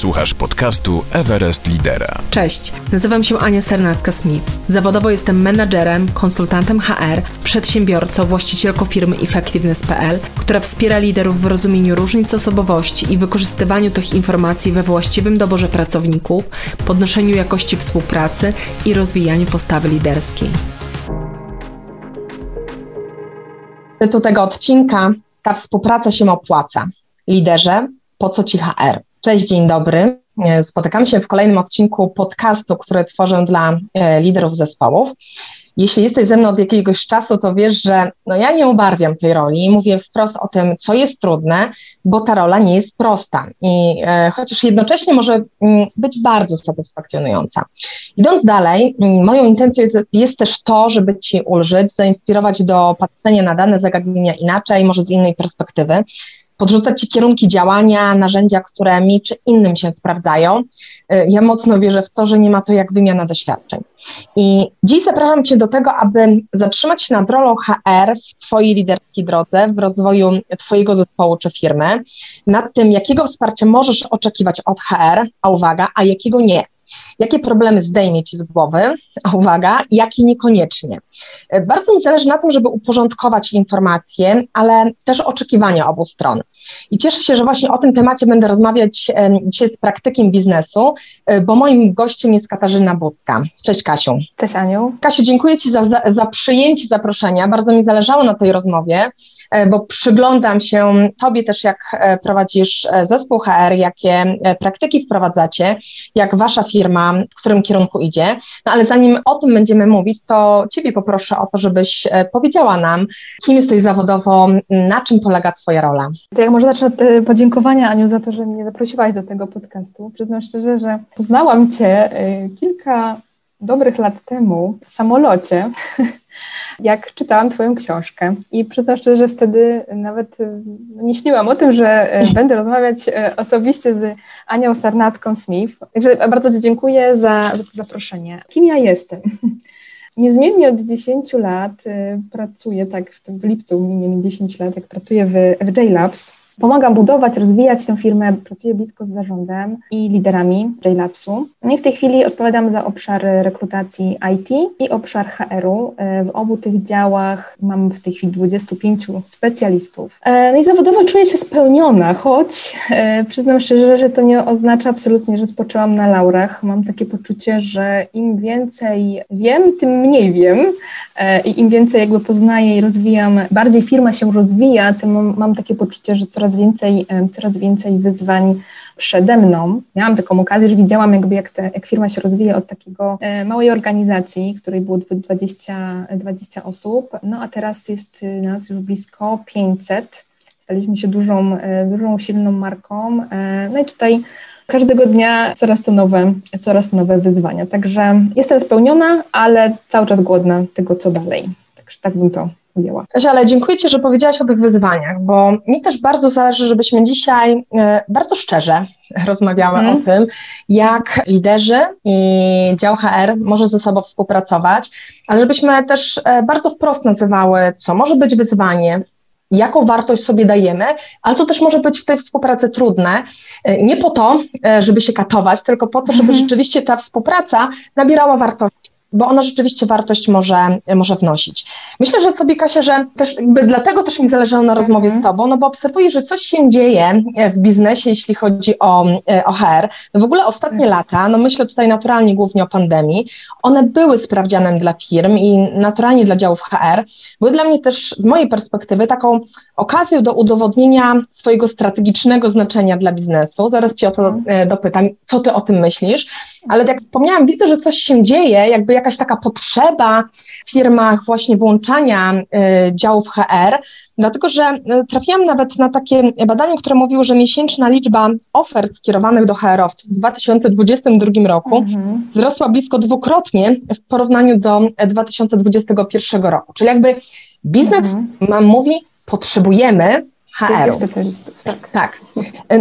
Słuchasz podcastu Everest Lidera. Cześć, nazywam się Ania Sernacka-Smith. Zawodowo jestem menadżerem, konsultantem HR, przedsiębiorcą, właścicielką firmy Effectiveness.pl, która wspiera liderów w rozumieniu różnic osobowości i wykorzystywaniu tych informacji we właściwym doborze pracowników, podnoszeniu jakości współpracy i rozwijaniu postawy liderskiej. Tytuł tego odcinka Ta współpraca się opłaca. Liderze, po co ci HR? Cześć, dzień dobry. E, spotykamy się w kolejnym odcinku podcastu, który tworzę dla e, liderów zespołów. Jeśli jesteś ze mną od jakiegoś czasu, to wiesz, że no ja nie ubarwiam tej roli i mówię wprost o tym, co jest trudne, bo ta rola nie jest prosta i e, chociaż jednocześnie może mm, być bardzo satysfakcjonująca. Idąc dalej, mm, moją intencją jest też to, żeby Ci ulżyć, zainspirować do patrzenia na dane zagadnienia inaczej, może z innej perspektywy, podrzucać Ci kierunki działania, narzędzia, które mi czy innym się sprawdzają. Y, ja mocno wierzę w to, że nie ma to jak wymiana doświadczeń. I dziś zapraszam Cię do tego, aby zatrzymać się nad rolą HR w Twojej liderskiej drodze, w rozwoju Twojego zespołu czy firmy, nad tym, jakiego wsparcia możesz oczekiwać od HR, a uwaga, a jakiego nie jakie problemy zdejmie ci z głowy, a uwaga, jakie niekoniecznie. Bardzo mi zależy na tym, żeby uporządkować informacje, ale też oczekiwania obu stron. I cieszę się, że właśnie o tym temacie będę rozmawiać dzisiaj z praktykiem biznesu, e, bo moim gościem jest Katarzyna Bucka. Cześć Kasiu. Cześć Aniu. Kasiu, dziękuję Ci za, za, za przyjęcie zaproszenia. Bardzo mi zależało na tej rozmowie, e, bo przyglądam się Tobie też, jak e, prowadzisz zespół HR, jakie praktyki wprowadzacie, jak Wasza firma, w którym kierunku idzie. No ale zanim o tym będziemy mówić, to Ciebie poproszę o to, żebyś powiedziała nam, kim jesteś zawodowo, na czym polega Twoja rola. To ja może zacznę od e, podziękowania, Aniu, za to, że mnie zaprosiłaś do tego podcastu. Przyznam szczerze, że poznałam Cię e, kilka dobrych lat temu w samolocie, jak czytałam Twoją książkę. I przyznam szczerze, że wtedy nawet e, nie śniłam o tym, że będę rozmawiać osobiście z Anią Sarnacką-Smith. Także bardzo Ci dziękuję za, za to zaproszenie. Kim ja jestem? Niezmiennie od 10 lat pracuję, tak w, tym, w lipcu minie mi 10 lat, jak pracuję w, w JLabs. Pomagam budować, rozwijać tę firmę, pracuję blisko z zarządem i liderami JLabsu. No i w tej chwili odpowiadam za obszar rekrutacji IT i obszar HR-u. E, w obu tych działach mam w tej chwili 25 specjalistów. E, no i zawodowo czuję się spełniona, choć e, przyznam szczerze, że to nie oznacza absolutnie, że spoczęłam na laurach. Mam takie poczucie, że im więcej wiem, tym mniej wiem i im więcej jakby poznaję i rozwijam, bardziej firma się rozwija, tym mam takie poczucie, że coraz coraz więcej, coraz więcej wyzwań przede mną. Miałam taką okazję, że widziałam jakby jak, te, jak firma się rozwija od takiego e, małej organizacji, której było 20, 20 osób, no a teraz jest y, nas już blisko 500. Staliśmy się dużą, e, dużą silną marką. E, no i tutaj każdego dnia coraz to nowe, coraz to nowe wyzwania. Także jestem spełniona, ale cały czas głodna tego, co dalej. Także tak bym to Kasia, ale dziękuję Ci, że powiedziałaś o tych wyzwaniach, bo mi też bardzo zależy, żebyśmy dzisiaj e, bardzo szczerze rozmawiały mm. o mhm. tym, jak liderzy i dział HR może ze sobą współpracować, ale żebyśmy też e, bardzo wprost nazywały, co może być wyzwanie, jaką wartość sobie dajemy, ale co też może być w tej współpracy trudne. E, nie po to, żeby się katować, tylko po to, żeby mm. rzeczywiście ta współpraca nabierała wartości bo ona rzeczywiście wartość może, może wnosić. Myślę, że sobie, Kasia, że też jakby dlatego też mi zależało na rozmowie z mhm. Tobą, no bo obserwuję, że coś się dzieje w biznesie, jeśli chodzi o, o HR. No w ogóle ostatnie mhm. lata, no myślę tutaj naturalnie głównie o pandemii, one były sprawdzianem dla firm i naturalnie dla działów HR. Były dla mnie też z mojej perspektywy taką okazją do udowodnienia swojego strategicznego znaczenia dla biznesu. Zaraz Cię o to mhm. e, dopytam, co Ty o tym myślisz, ale jak wspomniałam, widzę, że coś się dzieje, jakby jakaś taka potrzeba w firmach właśnie włączania y, działów HR, dlatego że y, trafiłam nawet na takie badanie, które mówiło, że miesięczna liczba ofert skierowanych do HR-owców w 2022 roku mhm. wzrosła blisko dwukrotnie w porównaniu do 2021 roku. Czyli jakby biznes mhm. mówi, potrzebujemy HR. specjalistów. Tak. tak.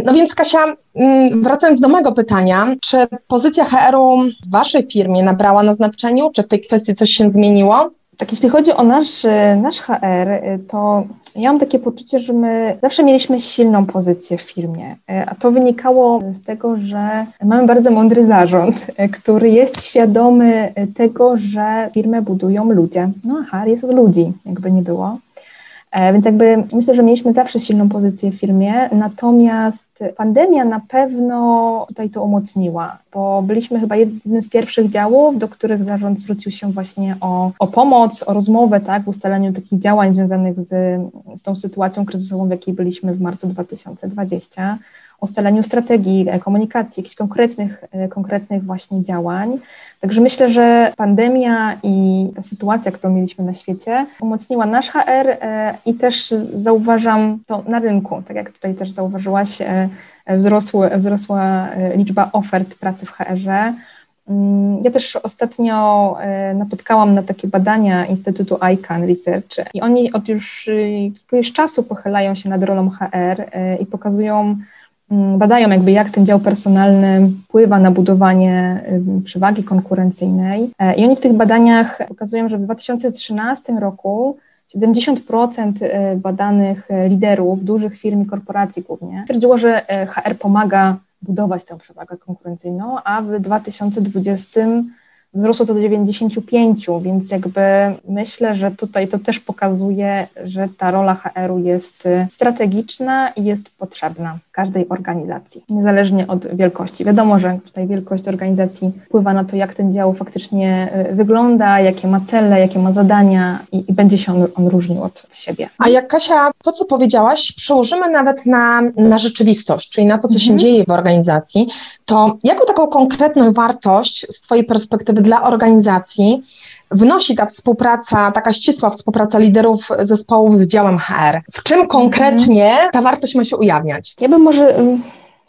No więc Kasia, mm, wracając do mojego pytania, czy pozycja HR-u w Waszej firmie nabrała na znaczeniu? Czy w tej kwestii coś się zmieniło? Tak, jeśli chodzi o nasz, nasz HR, to ja mam takie poczucie, że my zawsze mieliśmy silną pozycję w firmie, a to wynikało z tego, że mamy bardzo mądry zarząd, który jest świadomy tego, że firmę budują ludzie. No, HR jest od ludzi, jakby nie było. E, więc jakby myślę, że mieliśmy zawsze silną pozycję w firmie, natomiast pandemia na pewno tutaj to umocniła, bo byliśmy chyba jednym z pierwszych działów, do których zarząd zwrócił się właśnie o, o pomoc, o rozmowę, tak, w ustaleniu takich działań związanych z, z tą sytuacją kryzysową, w jakiej byliśmy w marcu 2020 ustaleniu strategii e, komunikacji, jakichś konkretnych, e, konkretnych właśnie działań. Także myślę, że pandemia i ta sytuacja, którą mieliśmy na świecie, umocniła nasz HR e, i też zauważam to na rynku, tak jak tutaj też zauważyłaś, wzrosły, wzrosła liczba ofert pracy w HR-ze. Mm, ja też ostatnio napotkałam na takie badania Instytutu ICANN Research i oni od już jakiegoś czasu pochylają się nad rolą HR i pokazują badają jakby jak ten dział personalny wpływa na budowanie przewagi konkurencyjnej. E, i oni w tych badaniach pokazują, że w 2013 roku 70% e, badanych e, liderów dużych firm i korporacji głównie twierdziło, że HR pomaga budować tę przewagę konkurencyjną, a w 2020 wzrosło to do 95, więc jakby myślę, że tutaj to też pokazuje, że ta rola HR-u jest y, strategiczna i jest potrzebna każdej organizacji, niezależnie od wielkości. Wiadomo, że tutaj wielkość organizacji wpływa na to, jak ten dział faktycznie y, wygląda, jakie ma cele, jakie ma zadania i, i będzie się on, on różnił od, od, siebie. A jak Kasia, to co powiedziałaś, przełożymy nawet na, na rzeczywistość, czyli na to, co mhm. się dzieje w organizacji, to jaką taką konkretną wartość z Twojej perspektywy dla organizacji wnosi ta współpraca, taka ścisła współpraca liderów zespołów z działem HR? W czym konkretnie ta wartość ma się ujawniać? Ja bym może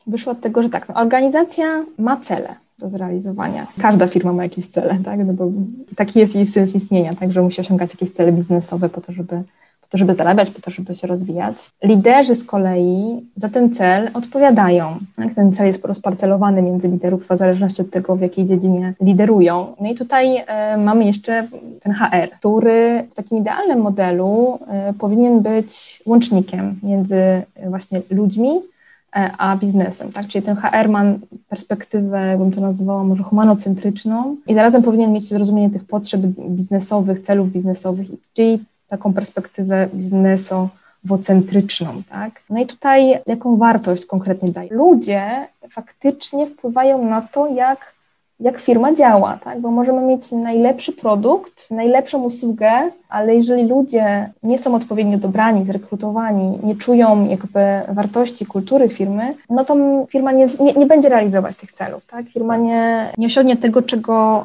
wyszła od tego, że tak, no, organizacja ma cele do zrealizowania. Każda firma ma jakieś cele, tak? No bo taki jest jej sens istnienia, tak, że musi osiągać jakieś cele biznesowe po to, żeby to, żeby zarabiać, po to, żeby się rozwijać. Liderzy z kolei za ten cel odpowiadają. Tak? Ten cel jest rozparcelowany między liderów w zależności od tego, w jakiej dziedzinie liderują. No i tutaj e, mamy jeszcze ten HR, który w takim idealnym modelu e, powinien być łącznikiem między właśnie ludźmi, e, a biznesem, tak? Czyli ten HR ma perspektywę, bym to nazwała może humanocentryczną i zarazem powinien mieć zrozumienie tych potrzeb biznesowych, celów biznesowych, czyli taką perspektywę biznesowo-centryczną, tak? No i tutaj jaką wartość konkretnie daje? Ludzie faktycznie wpływają na to, jak, jak firma działa, tak? Bo możemy mieć najlepszy produkt, najlepszą usługę, ale jeżeli ludzie nie są odpowiednio dobrani, zrekrutowani, nie czują jakby wartości, kultury firmy, no to firma nie, nie, nie będzie realizować tych celów, tak? Firma nie, nie osiągnie tego, czego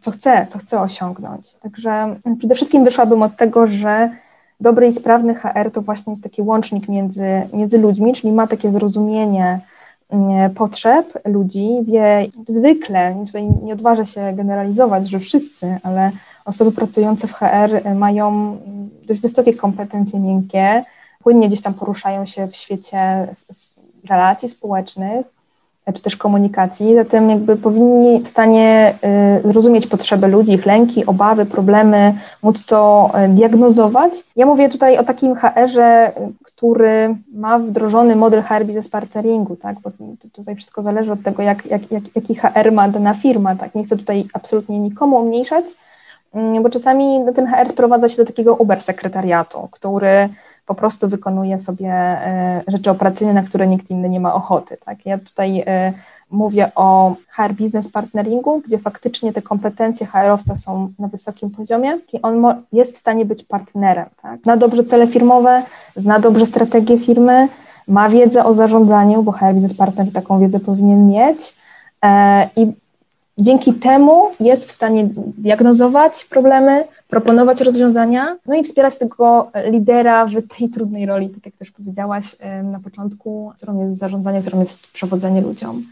co chce, co chce osiągnąć. Także przede wszystkim wyszłabym od tego, że dobry i sprawny HR to właśnie jest taki łącznik między, między ludźmi, czyli ma takie zrozumienie potrzeb ludzi, wie zwykle, tutaj nie odważę się generalizować, że wszyscy, ale osoby pracujące w HR mają dość wysokie kompetencje miękkie, płynnie gdzieś tam poruszają się w świecie relacji społecznych, czy też komunikacji, zatem jakby powinni w stanie y, rozumieć potrzeby ludzi, ich lęki, obawy, problemy, móc to y, diagnozować. Ja mówię tutaj o takim HR-ze, który ma wdrożony model HR Business Partneringu, tak, bo tutaj wszystko zależy od tego, jak, jak, jak, jaki HR ma dana firma, tak, nie chcę tutaj absolutnie nikomu umniejszać, mm, bo czasami ten HR sprowadza się do takiego Uber sekretariatu, który po prostu wykonuje sobie e, rzeczy operacyjne, na które nikt inny nie ma ochoty. Tak? Ja tutaj e, mówię o HR Business Partneringu, gdzie faktycznie te kompetencje HR-owca są na wysokim poziomie i on jest w stanie być partnerem. Tak? Zna dobrze cele firmowe, zna dobrze strategię firmy, ma wiedzę o zarządzaniu, bo HR Business Partner taką wiedzę powinien mieć e, i dzięki temu jest w stanie diagnozować problemy, proponować rozwiązania, no i wspierać tego lidera w tej trudnej roli, tak jak też powiedziałaś na początku, którą jest zarządzanie, którą jest przewodzenie ludziom.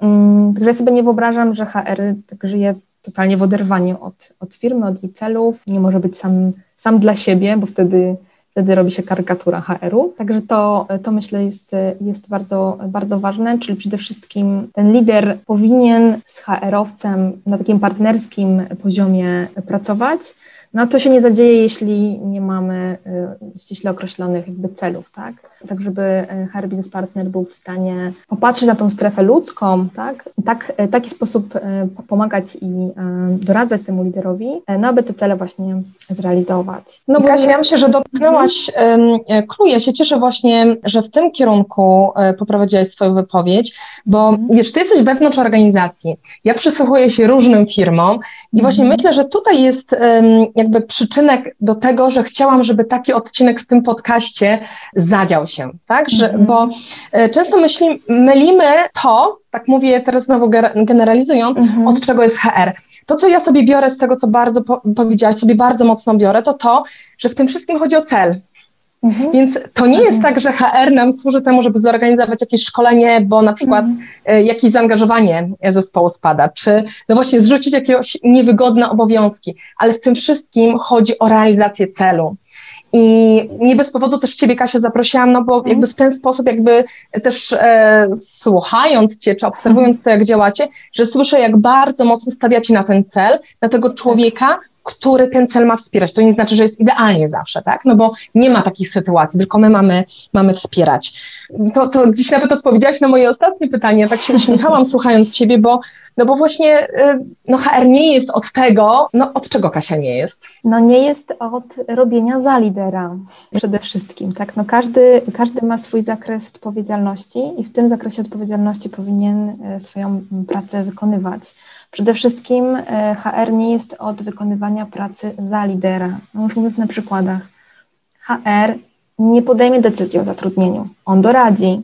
Mm, także ja sobie nie wyobrażam, że HR tak żyje totalnie w oderwaniu od, od firmy, od jej celów, nie może być sam, sam dla siebie, bo wtedy wtedy robi się karykatura HR-u. Także to, to myślę jest, jest bardzo, bardzo ważne, czyli przede wszystkim ten lider powinien z HR-owcem na takim partnerskim poziomie pracować. No to się nie zadzieje, jeśli nie mamy y, ściśle określonych jakby celów, tak? Tak, żeby y, HR Business Partner był w stanie popatrzeć na tą strefę ludzką, tak? I tak, y, taki sposób pomagać i doradzać temu liderowi, no aby te cele właśnie zrealizować. No bo... Kasia, ja myślę, że dotknęłaś um, Ja się cieszę właśnie, że w tym kierunku poprowadziłaś swoją wypowiedź, bo mhm. wiesz, ty jesteś wewnątrz organizacji. Ja przysłuchuję się różnym firmom i właśnie mhm. myślę, że tutaj jest jakby przyczynek do tego, że chciałam, żeby taki odcinek w tym podcaście zadział się, tak? Że, mm -hmm. Bo e, często myśli, mylimy to, tak mówię teraz znowu generalizując, mm -hmm. od czego jest HR. To, co ja sobie biorę z tego, co bardzo po, powiedziałaś, sobie bardzo mocno biorę, to to, że w tym wszystkim chodzi o cel. Mhm. Więc to nie jest mhm. tak, że HR nam służy temu, żeby zorganizować jakieś szkolenie, bo na przykład mhm. jakieś zaangażowanie zespołu spada, czy no właśnie zrzucić jakieś niewygodne obowiązki, ale w tym wszystkim chodzi o realizację celu. I nie bez powodu też Ciebie, Kasia, zaprosiłam, no bo mhm. jakby w ten sposób, jakby też e, słuchając Cię, czy obserwując to, jak działacie, że słyszę, jak bardzo mocno stawiacie na ten cel, na tego człowieka, który ten cel ma wspierać. To nie znaczy, że jest idealnie zawsze, tak? No bo nie ma takich sytuacji, tylko my mamy, mamy wspierać. To, to dziś nawet odpowiedziałaś na moje ostatnie pytanie, tak się uśmiechałam słuchając Ciebie, bo, no bo właśnie y, no HR nie jest od tego, no od czego Kasia nie jest? No nie jest od robienia za lidera przede wszystkim, tak? No każdy, każdy ma swój zakres odpowiedzialności i w tym zakresie odpowiedzialności powinien y, swoją pracę wykonywać. Przede wszystkim e, HR nie jest od wykonywania pracy za lidera. No już mówiąc na przykładach, HR nie podejmie decyzji o zatrudnieniu. On doradzi,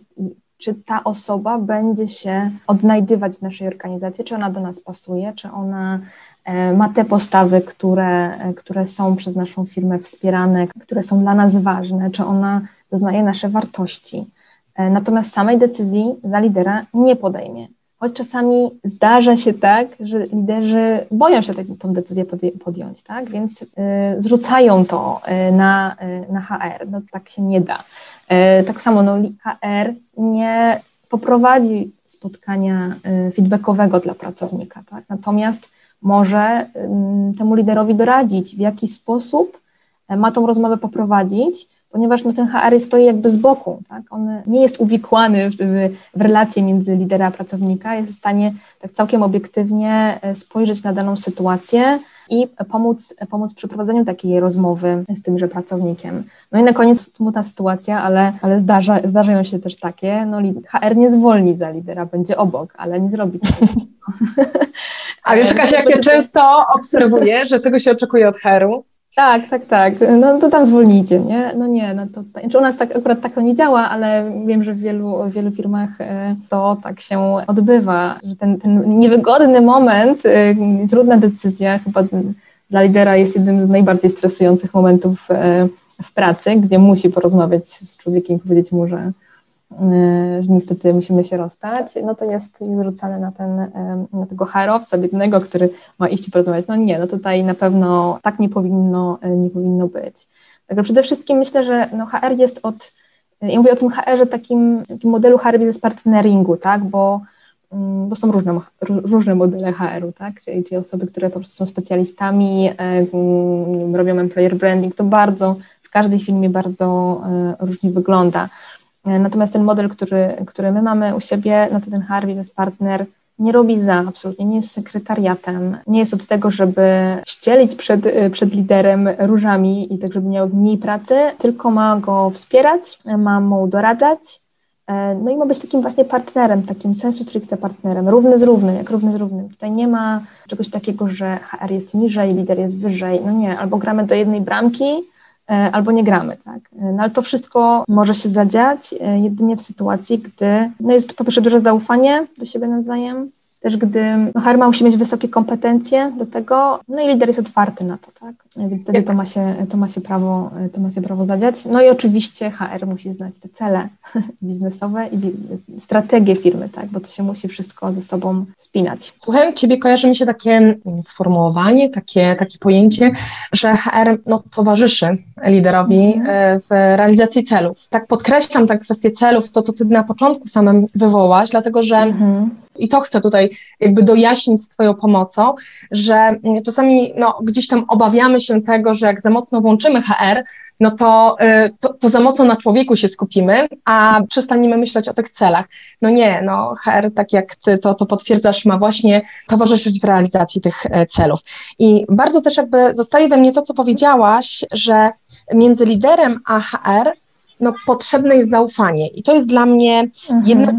czy ta osoba będzie się odnajdywać w naszej organizacji, czy ona do nas pasuje, czy ona e, ma te postawy, które, e, które są przez naszą firmę wspierane, które są dla nas ważne, czy ona doznaje nasze wartości. Natomiast samej decyzji za lidera nie podejmie. Choć czasami zdarza się tak, że liderzy boją się tę decyzję podjąć, tak? więc y, zrzucają to y, na, y, na HR. No tak się nie da. Tak samo no, HR nie poprowadzi spotkania feedbackowego dla pracownika, tak? natomiast może temu liderowi doradzić, w jaki sposób ma tą rozmowę poprowadzić, ponieważ no, ten HR stoi jakby z boku. Tak? On nie jest uwikłany w, w relacje między lidera a pracownika, jest w stanie tak całkiem obiektywnie e, spojrzeć na daną sytuację i pomóc, pomóc przy prowadzeniu takiej rozmowy z tymże pracownikiem. No i na koniec smutna sytuacja, ale, ale zdarza, zdarzają się też takie, no HR nie zwolni za lidera, będzie obok, ale nie zrobi tego. A wiesz, Kasia, jak ja często obserwuję, że tego się oczekuje od HR-u, tak, tak, tak. No to tam zwolnijcie, nie? No nie, no to, znaczy u nas tak akurat tak to nie działa, ale wiem, że w wielu, w wielu firmach e, to tak się odbywa, że ten, ten niewygodny moment, e, trudna decyzja chyba dla lidera jest jednym z najbardziej stresujących momentów e, w pracy, gdzie musi porozmawiać z człowiekiem i powiedzieć mu, że niestety musimy się rozstać, no to jest, jest na, ten, na tego harowca biednego, który ma iść i porozmawiać. No nie, no tutaj na pewno tak nie powinno, y, nie powinno być. Także przede wszystkim myślę, że no HR jest od, ja mówię o tym HR-ze takim, takim modelu HR business partneringu, tak, bo, mm, bo są różne, różne modele HR-u, tak, czyli, czyli osoby, które po prostu są specjalistami, y, robią employer branding, to bardzo, w każdej firmie bardzo różnie wygląda. Natomiast ten model, który, który my mamy u siebie, no to ten HR Business Partner nie robi za, absolutnie nie jest sekretariatem, nie jest od tego, żeby ścielić przed, przed liderem różami i tak, żeby miał mniej pracy, tylko ma go wspierać, ma mu doradzać, no i ma być takim właśnie partnerem, takim sensu stricte partnerem, równy z równym, jak równy z równym. Tutaj nie ma czegoś takiego, że HR jest niżej, lider jest wyżej, no nie, albo gramy do jednej bramki, E, albo nie gramy, tak. E, no ale to wszystko może się zadziać e, jedynie w sytuacji, gdy no jest po pierwsze duże zaufanie do siebie nawzajem, też gdy no, HR musi mieć wysokie kompetencje do tego, no i lider jest otwarty na to, tak? Więc wtedy to ma się, to ma się, prawo, to ma się prawo zadziać. No i oczywiście HR musi znać te cele biznesowe i strategie firmy, tak? Bo to się musi wszystko ze sobą spinać. Słuchaj, Ciebie kojarzy mi się takie mm, sformułowanie, takie, takie pojęcie, że HR no, towarzyszy liderowi mhm. E, w realizacji celów. Tak podkreślam tak kwestię celów, to co Ty na początku samym wywołaś, dlatego że mhm i to chcę tutaj jakby dojaśnić z Twoją pomocą, że czasami no, gdzieś tam obawiamy się tego, że jak za mocno włączymy HR, no to, y, to, to, za mocno na człowieku się skupimy, a przestaniemy myśleć o tych celach. No nie, no HR, tak jak ty to, to potwierdzasz, ma właśnie towarzyszyć w realizacji tych e, celów. I bardzo też jakby zostaje we mnie to, co powiedziałaś, że między liderem a HR no, potrzebne jest zaufanie. I to jest dla mnie mhm. jedna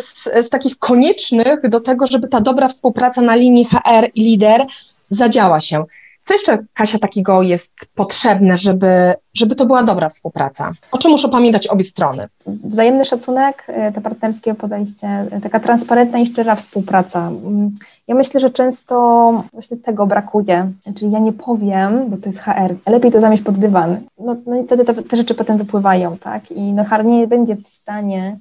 z, z, z takich koniecznych do tego, żeby ta dobra współpraca na linii HR i lider zadziała się. Co jeszcze, Kasia, takiego jest potrzebne, żeby, żeby to była dobra współpraca? O czym muszą pamiętać obie strony? Wzajemny szacunek, to partnerskie podejście, taka transparentna i szczera współpraca. Ja myślę, że często właśnie tego brakuje. Czyli ja nie powiem, bo to jest HR, lepiej to zamieść pod dywan. No, no i wtedy te, te rzeczy potem wypływają, tak? I no HR nie będzie w stanie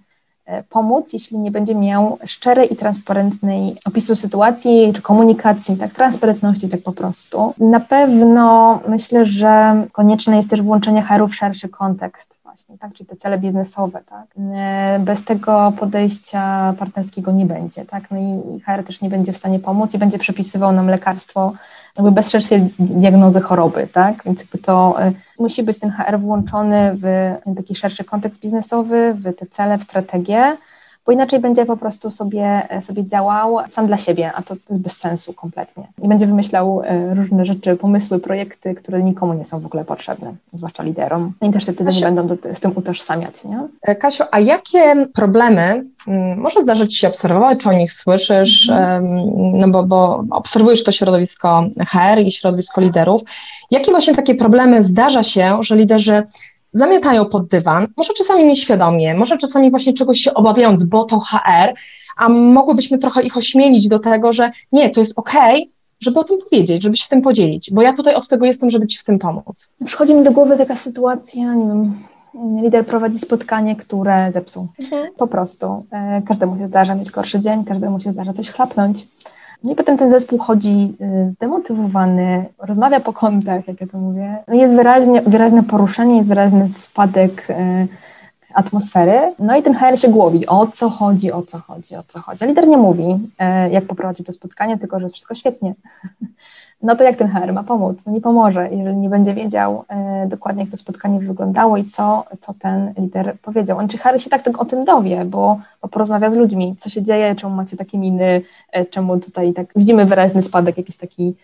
pomóc, jeśli nie będzie miał szczerej i transparentnej opisu sytuacji czy komunikacji, tak, transparentności, tak po prostu. Na pewno myślę, że konieczne jest też włączenie HR w szerszy kontekst właśnie, tak, czyli te cele biznesowe, tak. E, bez tego podejścia partnerskiego nie będzie, tak, no i HR też nie będzie w stanie pomóc i będzie przepisywał nam lekarstwo jakby bez szerszej diagnozy choroby, tak? Więc jakby to y, musi być ten HR włączony w taki szerszy kontekst biznesowy, w te cele, w strategię, bo inaczej będzie po prostu sobie, sobie działał sam dla siebie, a to jest bez sensu kompletnie. I będzie wymyślał y, różne rzeczy, pomysły, projekty, które nikomu nie są w ogóle potrzebne, zwłaszcza liderom. I też się wtedy Kasiu, nie będą do, z tym utożsamiać, nie? E, Kasiu, a jakie problemy mm, może zdarzyć się obserwować, czy o nich słyszysz, mhm. no bo, bo obserwujesz to środowisko HR i środowisko liderów. Jakie właśnie takie problemy zdarza się, że liderzy zamiatają pod dywan, może czasami nieświadomie, może czasami właśnie czegoś się obawiając, bo to HR, a mogłybyśmy trochę ich ośmielić do tego, że nie, to jest okej, okay, żeby o tym powiedzieć, żeby się tym podzielić, bo ja tutaj od tego jestem, żeby Ci w tym pomóc. Przychodzi mi do głowy taka sytuacja, nie wiem, lider prowadzi spotkanie, które zepsuł. Mhm. Po prostu. E, każdemu się zdarza mieć gorszy dzień, każdemu się zdarza coś chlapnąć. No i potem ten zespół chodzi y, zdemotywowany, rozmawia po kątach, jak ja to mówię. No jest wyraźnie, wyraźne poruszenie, jest wyraźny spadek y, atmosfery. No i ten HR się głowi, o co chodzi, o co chodzi, o co chodzi. A lider nie mówi, y, jak poprowadzić to spotkanie, tylko że wszystko świetnie. no to jak ten HR ma pomóc? No nie pomoże, jeżeli nie będzie wiedział e, dokładnie, jak to spotkanie wyglądało i co, co ten lider powiedział. On, czy HR się tak o tym dowie, bo, bo porozmawia z ludźmi, co się dzieje, czemu macie takie miny, e, czemu tutaj tak widzimy wyraźny spadek jakiejś takiej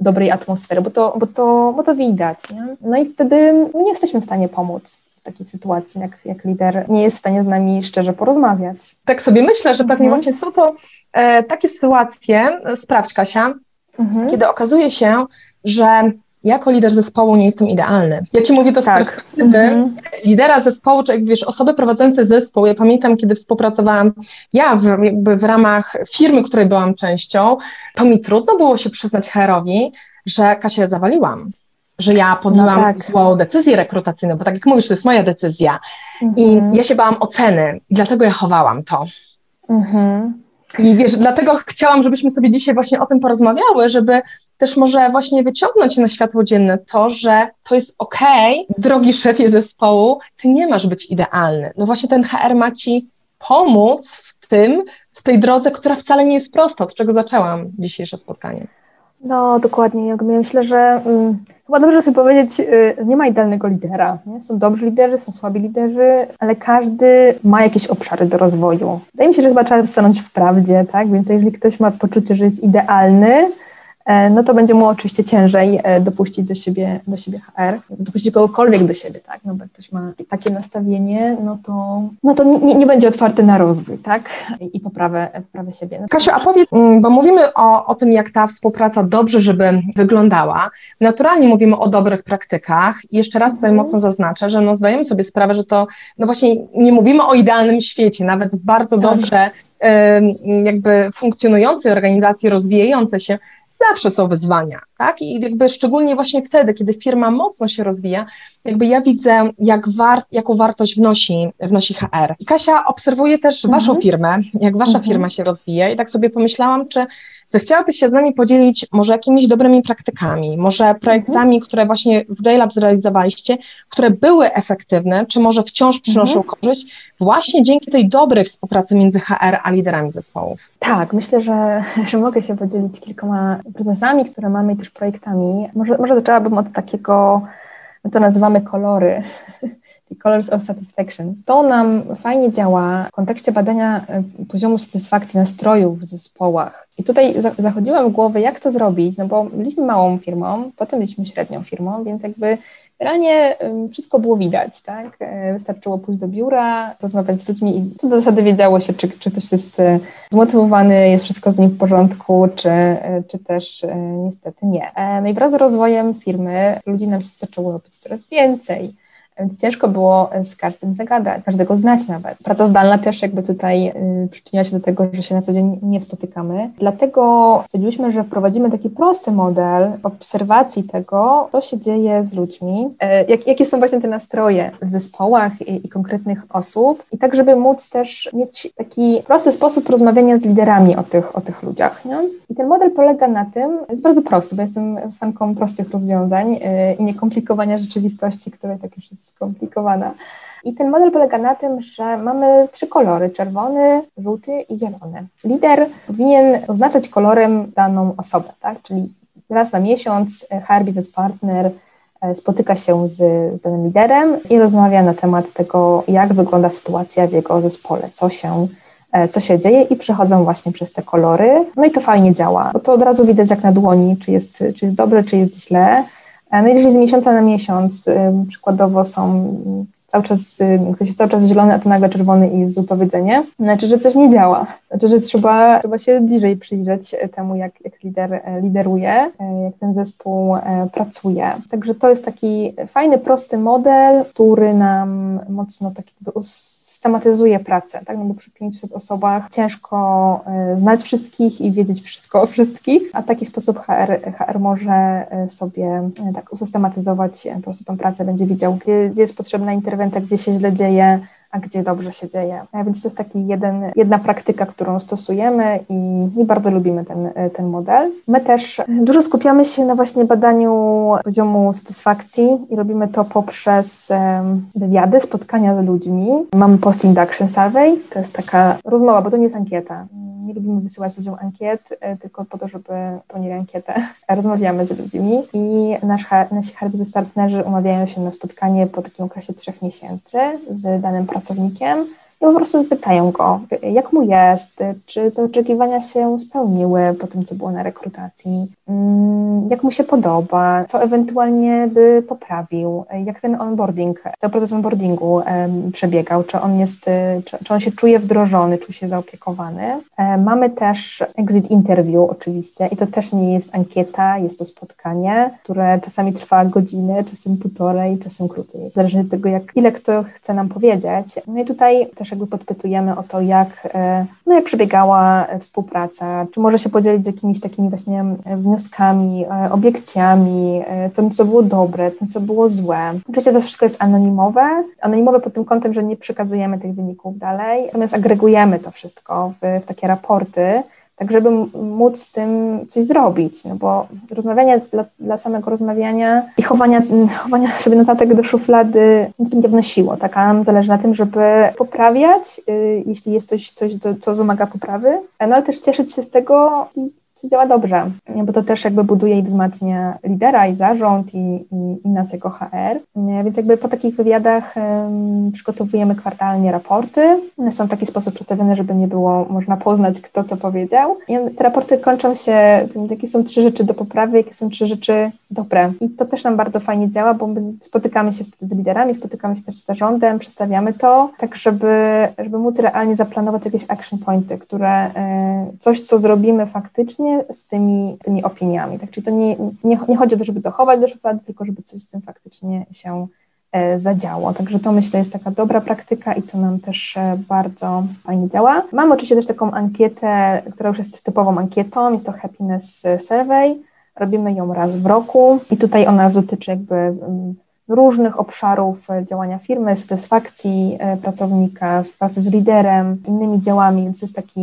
dobrej atmosfery, bo to, bo to, bo to widać. Nie? No i wtedy no nie jesteśmy w stanie pomóc w takiej sytuacji, jak, jak lider nie jest w stanie z nami szczerze porozmawiać. Tak sobie myślę, że pewnie mhm. właśnie są to e, takie sytuacje, sprawdź Kasia, mhm. kiedy okazuje się, że jako lider zespołu nie jestem idealny. Ja ci mówię to z tak. perspektywy mhm. lidera zespołu, czy jak wiesz, osoby prowadzące zespół. Ja pamiętam, kiedy współpracowałam ja w, jakby w ramach firmy, której byłam częścią, to mi trudno było się przyznać HR-owi, że Kasia zawaliłam że ja podjęłam no tak. złą decyzję rekrutacyjną, bo tak jak mówisz, to jest moja decyzja. I mhm. ja się bałam oceny i dlatego ja chowałam to. Mhm. I wiesz, dlatego chciałam, żebyśmy sobie dzisiaj właśnie o tym porozmawiały, żeby też może właśnie wyciągnąć na światło dzienne to, że to jest okej, okay, drogi szefie zespołu, ty nie masz być idealny. No właśnie ten HR ma ci pomóc w tym, w tej drodze, która wcale nie jest prosta, od czego zaczęłam dzisiejsze spotkanie. No, dokładnie. Ja myślę, że um, chyba dobrze sobie powiedzieć, y, nie ma idealnego lidera. Nie? Są dobrzy liderzy, są słabi liderzy, ale każdy ma jakieś obszary do rozwoju. Wydaje mi się, że chyba trzeba stanąć w prawdzie, tak? Więc jeżeli ktoś ma poczucie, że jest idealny, no to będzie mu oczywiście ciężej e, dopuścić do siebie, do siebie HR, dopuścić kogokolwiek do siebie, tak, no bo jak ktoś ma takie nastawienie, no to, no to nie, nie będzie otwarty na rozwój, tak, i, i poprawę, poprawę siebie. No Kasiu, a powiedz, mm, bo mówimy o, o tym, jak ta współpraca dobrze, żeby wyglądała, naturalnie mówimy o dobrych praktykach i jeszcze raz tutaj mhm. mocno zaznaczę, że no zdajemy sobie sprawę, że to, no właśnie nie mówimy o idealnym świecie, nawet w bardzo tak. dobrze jakby funkcjonującej organizacji, rozwijającej się, zawsze są wyzwania, tak? I jakby szczególnie właśnie wtedy, kiedy firma mocno się rozwija, jakby ja widzę, jak war, jaką wartość wnosi, wnosi HR. I Kasia obserwuje też mhm. waszą firmę, jak wasza mhm. firma się rozwija i tak sobie pomyślałam, czy zechciałabyś się z nami podzielić może jakimiś dobrymi praktykami, może projektami, mhm. które właśnie w Daylab zrealizowaliście, które były efektywne, czy może wciąż przynoszą mhm. korzyść właśnie dzięki tej dobrej współpracy między HR a liderami zespołów. Tak, myślę, że, że mogę się podzielić kilkoma procesami, które mamy i też projektami. Może, może zaczęłabym od takiego, my to nazywamy kolory, Colors of Satisfaction. To nam fajnie działa w kontekście badania e, poziomu satysfakcji nastrojów w zespołach. I tutaj zachodziłam w głowę, jak to zrobić, no bo byliśmy małą firmą, potem byliśmy średnią firmą, więc jakby Realnie wszystko było widać, tak? E, wystarczyło pójść do biura, rozmawiać z ludźmi i co do zasady wiedziało się, czy, czy ktoś jest e, zmotywowany, jest wszystko z nim w porządku, czy, czy też niestety nie. No i wraz z rozwojem firmy ludzi nam się zaczęło robić coraz więcej. Więc ciężko było z każdym zagadać, każdego znać nawet. Praca zdalna też jakby tutaj y, przyczyniła się do tego, że się na co dzień nie spotykamy. Dlatego stwierdziliśmy, że wprowadzimy taki prosty model obserwacji tego, co się dzieje z ludźmi, e, jak, jakie są właśnie te nastroje w zespołach i, i konkretnych osób i tak, żeby móc też mieć taki prosty sposób rozmawiania z liderami o tych, o tych ludziach. Nie? I ten model polega na tym, jest bardzo prosty, bo jestem fanką prostych rozwiązań y, i niekomplikowania rzeczywistości, które tak już jest skomplikowana. I ten model polega na tym, że mamy trzy kolory: czerwony, żółty i zielony. Lider powinien oznaczać kolorem daną osobę, tak? Czyli raz na miesiąc HR Business Partner e, spotyka się z, z danym liderem i rozmawia na temat tego, jak wygląda sytuacja w jego zespole, co się e, co się dzieje i przechodzą właśnie przez te kolory. No i to fajnie działa, bo to od razu widać jak na dłoni, czy jest, czy jest dobre, czy jest źle. E, no i z miesiąca na miesiąc przykładowo są cały czas, ktoś jest cały czas zielony, a to nagle czerwony i jest wypowiedzenie, znaczy, że coś nie działa. Znaczy, że trzeba, trzeba się bliżej przyjrzeć temu, jak, jak lider e, lideruje, e, jak ten zespół pracuje. Także to jest taki fajny, prosty model, który nam mocno tak jakby systematyzuje pracę, tak? No bo przy 500 osobach ciężko y, znać wszystkich i wiedzieć wszystko o wszystkich, a taki sposób HR, HR może y, sobie y, tak usystematyzować po prostu tą pracę, będzie widział, gdzie, gdzie jest potrzebna interwencja, gdzie się źle dzieje, a gdzie dobrze się dzieje. Więc to jest taki jeden, jedna praktyka, którą stosujemy i, i, bardzo lubimy ten, ten model. My też dużo skupiamy się na właśnie badaniu poziomu satysfakcji i robimy to poprzez wywiady, spotkania z ludźmi. Mamy post-induction survey, to jest taka rozmowa, bo to nie jest ankieta nie lubimy wysyłać ludziom ankiet, e, tylko po to, żeby pełnili ankietę. Rozmawiamy z ludźmi i nasz, nasi Harvey partnerzy umawiają się na spotkanie po takim okresie trzech miesięcy z danym pracownikiem i po prostu pytają go, jak mu jest, czy te oczekiwania się spełniły po tym, co było na rekrutacji, mm, jak mu się podoba, co ewentualnie by poprawił, jak ten onboarding, cały proces onboardingu przebiegał, czy on jest, czy, czy on się czuje wdrożony, czuje się zaopiekowany. E, mamy też exit interview oczywiście i to też nie jest ankieta, jest to spotkanie, które czasami trwa godzinę, czasem półtorej, czasem krócej, zależnie od tego, jak, ile kto chce nam powiedzieć. No i tutaj też jakby podpytujemy o to, jak, e, no jak przebiegała współpraca, czy może się podzielić z jakimiś takimi właśnie wnioskami, e, obiekcjami, tym, co było dobre, tym, co było złe. Oczywiście to wszystko jest anonimowe, anonimowe pod tym kątem, że nie przekazujemy tych wyników dalej, natomiast agregujemy to wszystko w, w takie raporty, tak żeby móc z tym coś zrobić, no bo rozmawianie dla, dla samego rozmawiania i chowania, chowania sobie notatek do szuflady nic będzie wnosiło, tak, a nam zależy na tym, żeby poprawiać, y, jeśli jest coś, coś co, co wymaga poprawy, no ale też cieszyć się z tego, co działa dobrze, bo to też jakby buduje i wzmacnia lidera i zarząd i, i, i nas jako HR. Więc jakby po takich wywiadach przygotowujemy kwartalnie raporty. One są w taki sposób przedstawione, żeby nie było można poznać, kto co powiedział. I te raporty kończą się jakie są trzy rzeczy do poprawy, jakie są trzy rzeczy dobre. I to też nam bardzo fajnie działa, bo my spotykamy się wtedy z liderami, spotykamy się też z zarządem, przedstawiamy to, tak żeby, żeby móc realnie zaplanować jakieś action pointy, które e, coś, co zrobimy faktycznie, z tymi, tymi opiniami. Tak? Czyli to nie, nie, nie chodzi o to, żeby dochować do szuflady, tylko żeby coś z tym faktycznie się zadziało. Także to myślę jest taka dobra praktyka i to nam też bardzo fajnie działa. Mamy oczywiście też taką ankietę, która już jest typową ankietą, jest to Happiness Survey. Robimy ją raz w roku i tutaj ona dotyczy jakby mm, różnych obszarów e, działania firmy, satysfakcji e, pracownika, pracy z liderem, innymi działami, więc to jest taki,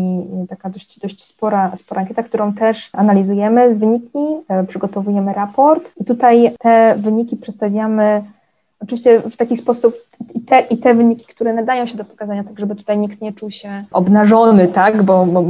taka dość, dość spora, spora ankieta, którą też analizujemy, wyniki, e, przygotowujemy raport i tutaj te wyniki przedstawiamy Oczywiście w taki sposób i te, i te wyniki, które nadają się do pokazania, tak żeby tutaj nikt nie czuł się obnażony, tak, bo, bo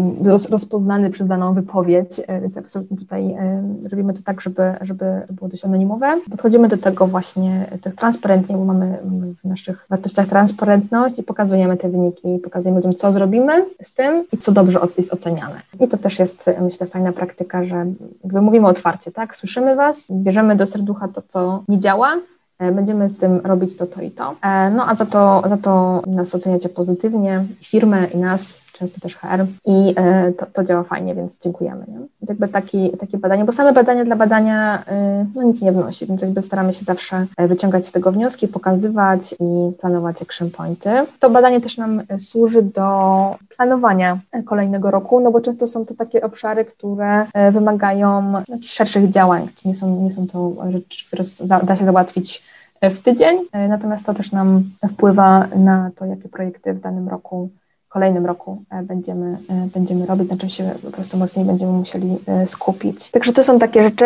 rozpoznany przez daną wypowiedź, e, więc absolutnie tutaj e, robimy to tak, żeby, żeby było dość anonimowe. Podchodzimy do tego właśnie tak transparentnie, bo mamy w naszych wartościach transparentność i pokazujemy te wyniki, pokazujemy ludziom, co zrobimy z tym i co dobrze jest oceniane. I to też jest, myślę, fajna praktyka, że jakby mówimy otwarcie, tak, słyszymy Was, bierzemy do serducha to, co nie działa, E, będziemy z tym robić to, to i to. E, no a za to, za to nas oceniacie pozytywnie, firmę i nas, często też HR i e, to, to działa fajnie, więc dziękujemy. Nie? Jakby taki, takie badanie, bo same badania dla badania no nic nie wnosi, więc jakby staramy się zawsze wyciągać z tego wnioski, pokazywać i planować action pointy. To badanie też nam służy do planowania kolejnego roku, no bo często są to takie obszary, które wymagają jakichś szerszych działań, nie są, nie są to rzeczy, które da się załatwić w tydzień, natomiast to też nam wpływa na to, jakie projekty w danym roku kolejnym roku e, będziemy, e, będziemy robić, na czym się po prostu mocniej będziemy musieli e, skupić. Także to są takie rzeczy.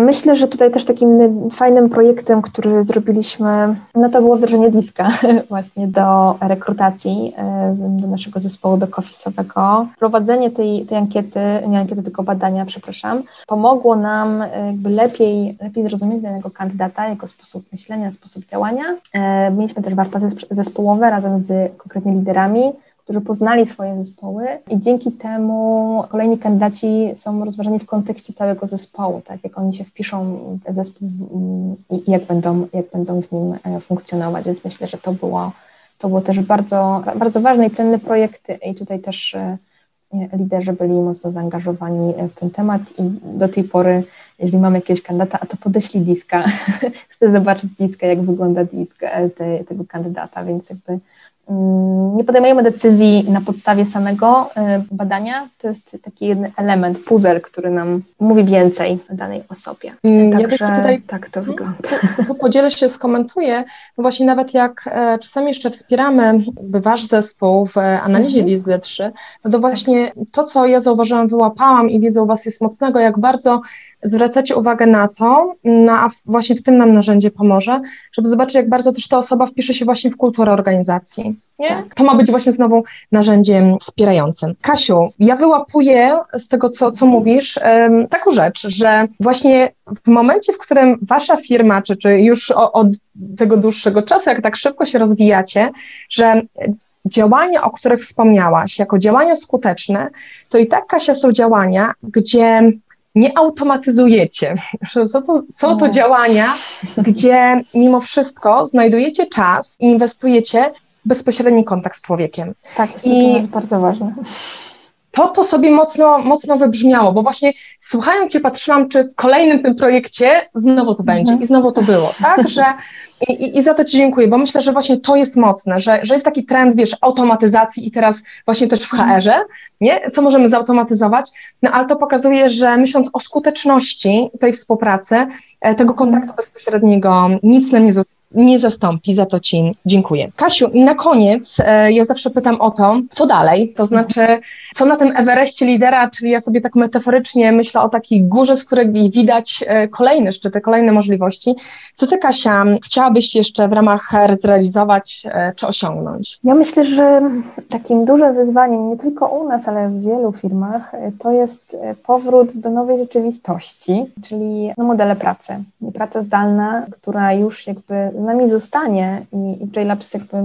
Myślę, że tutaj też takim fajnym projektem, który zrobiliśmy, no to było wdrożenie diska właśnie do rekrutacji do naszego zespołu back-office'owego. Prowadzenie tej, tej ankiety, nie ankiety, tylko badania, przepraszam, pomogło nam jakby lepiej, lepiej zrozumieć danego kandydata, jego sposób myślenia, sposób działania. Mieliśmy też warsztaty zespołowe razem z konkretnie liderami, którzy poznali swoje zespoły i dzięki temu kolejni kandydaci są rozważani w kontekście całego zespołu, tak jak oni się wpiszą w zespół i jak będą, jak będą w nim e, funkcjonować, więc myślę, że to było, to było też bardzo, bardzo ważny i cenny projekt i tutaj też e, liderzy byli mocno zaangażowani w ten temat i do tej pory, jeżeli mamy jakiegoś kandydata, a to podeślij diska, chcę zobaczyć diska, jak wygląda disk e, te, tego kandydata, więc jakby nie podejmujemy decyzji na podstawie samego y, badania. To jest taki jeden element, puzzle, który nam mówi więcej o danej osobie. Mm, ja Także tutaj tak to wygląda. Podzielę się, skomentuję. No właśnie nawet jak e, czasami jeszcze wspieramy wasz zespół w analizie mhm. list D3, no to właśnie to, co ja zauważyłam, wyłapałam i wiedzą u was jest mocnego, jak bardzo zwracacie uwagę na to, no a właśnie w tym nam narzędzie pomoże, żeby zobaczyć, jak bardzo też ta osoba wpisze się właśnie w kulturę organizacji. Nie? Tak. To ma być właśnie znowu narzędziem wspierającym. Kasiu, ja wyłapuję z tego, co, co mówisz, um, taką rzecz, że właśnie w momencie, w którym wasza firma, czy, czy już o, od tego dłuższego czasu, jak tak szybko się rozwijacie, że działania, o których wspomniałaś, jako działania skuteczne, to i tak, Kasia, są działania, gdzie nie automatyzujecie. Są to, są to działania, gdzie mimo wszystko znajdujecie czas i inwestujecie w bezpośredni kontakt z człowiekiem. Tak, I to jest bardzo ważne. To to sobie mocno, mocno wybrzmiało, bo właśnie słuchając Cię patrzyłam, czy w kolejnym tym projekcie znowu to będzie. Mhm. i znowu to było, tak, że i, i, I, za to Ci dziękuję, bo myślę, że właśnie to jest mocne, że, że jest taki trend, wiesz, automatyzacji i teraz właśnie też w HR-ze, nie? Co możemy zautomatyzować, no ale to pokazuje, że myśląc o skuteczności tej współpracy, e, tego kontaktu bezpośredniego, nic nam nie zostało nie zastąpi, za to Ci dziękuję. Kasiu, na koniec e, ja zawsze pytam o to, co dalej, to znaczy, co na tym Everestie lidera, czyli ja sobie tak metaforycznie myślę o takiej górze, z której widać e, kolejne szczyty, kolejne możliwości. Co Ty, Kasia, chciałabyś jeszcze w ramach HR zrealizować e, czy osiągnąć? Ja myślę, że takim dużym wyzwaniem, nie tylko u nas, ale w wielu firmach, to jest powrót do nowej rzeczywistości, czyli no, modele pracy. Praca zdalna, która już jakby nami zostanie i, i JLabs jakby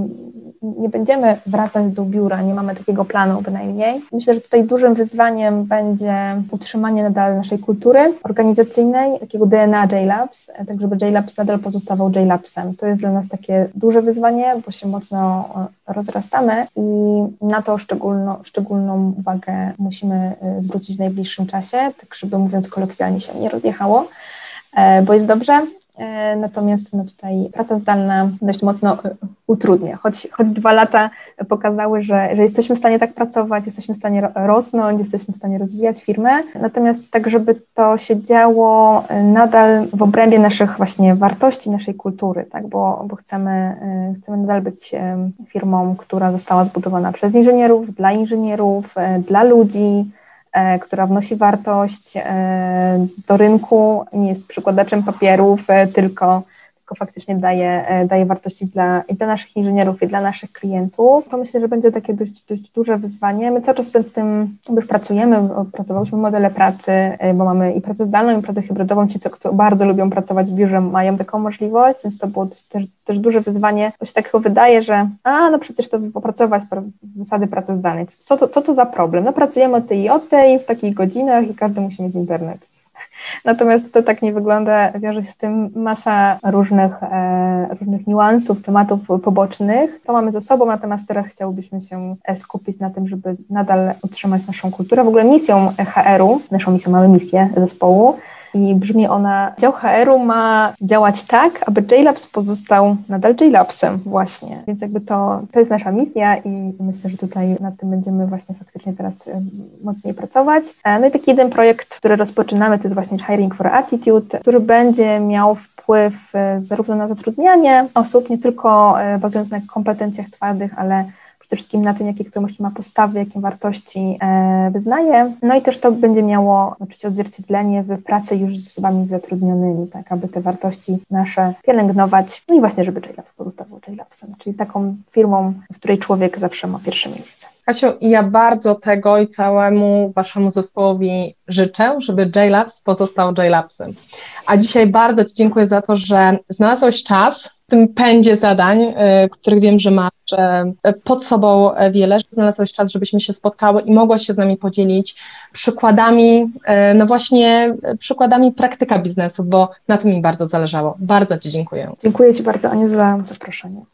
nie będziemy wracać do biura, nie mamy takiego planu bynajmniej. Myślę, że tutaj dużym wyzwaniem będzie utrzymanie nadal naszej kultury organizacyjnej, takiego DNA JLabs, tak żeby JLabs nadal pozostawał JLabsem. To jest dla nas takie duże wyzwanie, bo się mocno e, rozrastamy i na to szczególno, szczególną uwagę musimy e, zwrócić w najbliższym czasie, tak żeby mówiąc kolokwialnie się nie rozjechało, e, bo jest dobrze, natomiast no tutaj praca zdalna dość mocno utrudnia, choć, choć dwa lata pokazały, że, że jesteśmy w stanie tak pracować, jesteśmy w stanie rosnąć, jesteśmy w stanie rozwijać firmę, natomiast tak, żeby to się działo nadal w obrębie naszych właśnie wartości, naszej kultury, tak, bo, bo chcemy, chcemy nadal być firmą, która została zbudowana przez inżynierów, dla inżynierów, dla ludzi, E, która wnosi wartość e, do rynku, nie jest przykładaczem papierów, e, tylko tylko faktycznie daje, e, daje wartości dla, i dla naszych inżynierów, i dla naszych klientów. To myślę, że będzie takie dość, dość duże wyzwanie. My cały czas nad tym już pracujemy, opracowałyśmy modele pracy, e, bo mamy i pracę zdalną, i pracę hybrydową. Ci, co, kto bardzo lubią pracować w biurze, mają taką możliwość, więc to było też, też duże wyzwanie. To się tak chyba wydaje, że a, no przecież to opracować zasady pracy zdalnej. Co to, co to za problem? No pracujemy o tej i o tej w takich godzinach i każdy musi mieć internet. Natomiast to tak nie wygląda, wiąże się z tym masa różnych, e, różnych niuansów, tematów pobocznych. To mamy ze sobą, natomiast teraz chciałbyśmy się e, skupić na tym, żeby nadal utrzymać naszą kulturę. W ogóle misją HR-u, naszą misją, mamy misję zespołu, i brzmi ona, dział HR-u ma działać tak, aby JLabs pozostał nadal JLabsem właśnie, więc jakby to, to jest nasza misja i myślę, że tutaj nad tym będziemy właśnie faktycznie teraz mocniej pracować. E, no i taki jeden projekt, który rozpoczynamy, to jest właśnie Hiring for Attitude, który będzie miał wpływ e, zarówno na zatrudnianie osób, nie tylko e, bazując na kompetencjach twardych, ale przede wszystkim na tym, jakie ktoś ma postawy, jakie wartości e, wyznaje. No i też to będzie miało oczywiście odzwierciedlenie w pracy już z osobami zatrudnionymi, tak aby te wartości nasze pielęgnować, no i właśnie, żeby JLabs pozostawał JLabsem, czyli taką firmą, w której człowiek zawsze ma pierwsze miejsce. Kasiu, ja bardzo tego i całemu waszemu zespołowi życzę, żeby JLabs pozostał JLabsem. A dzisiaj bardzo Ci dziękuję za to, że znalazłeś czas tym pędzie zadań, y, których wiem, że masz pod sobą wiele, że znalazłeś czas, żebyśmy się spotkały i mogłaś się z nami podzielić przykładami, y, no właśnie przykładami praktyka biznesu, bo na tym mi bardzo zależało. Bardzo Ci dziękuję. Dziękuję Ci bardzo, Aniu, za zaproszenie.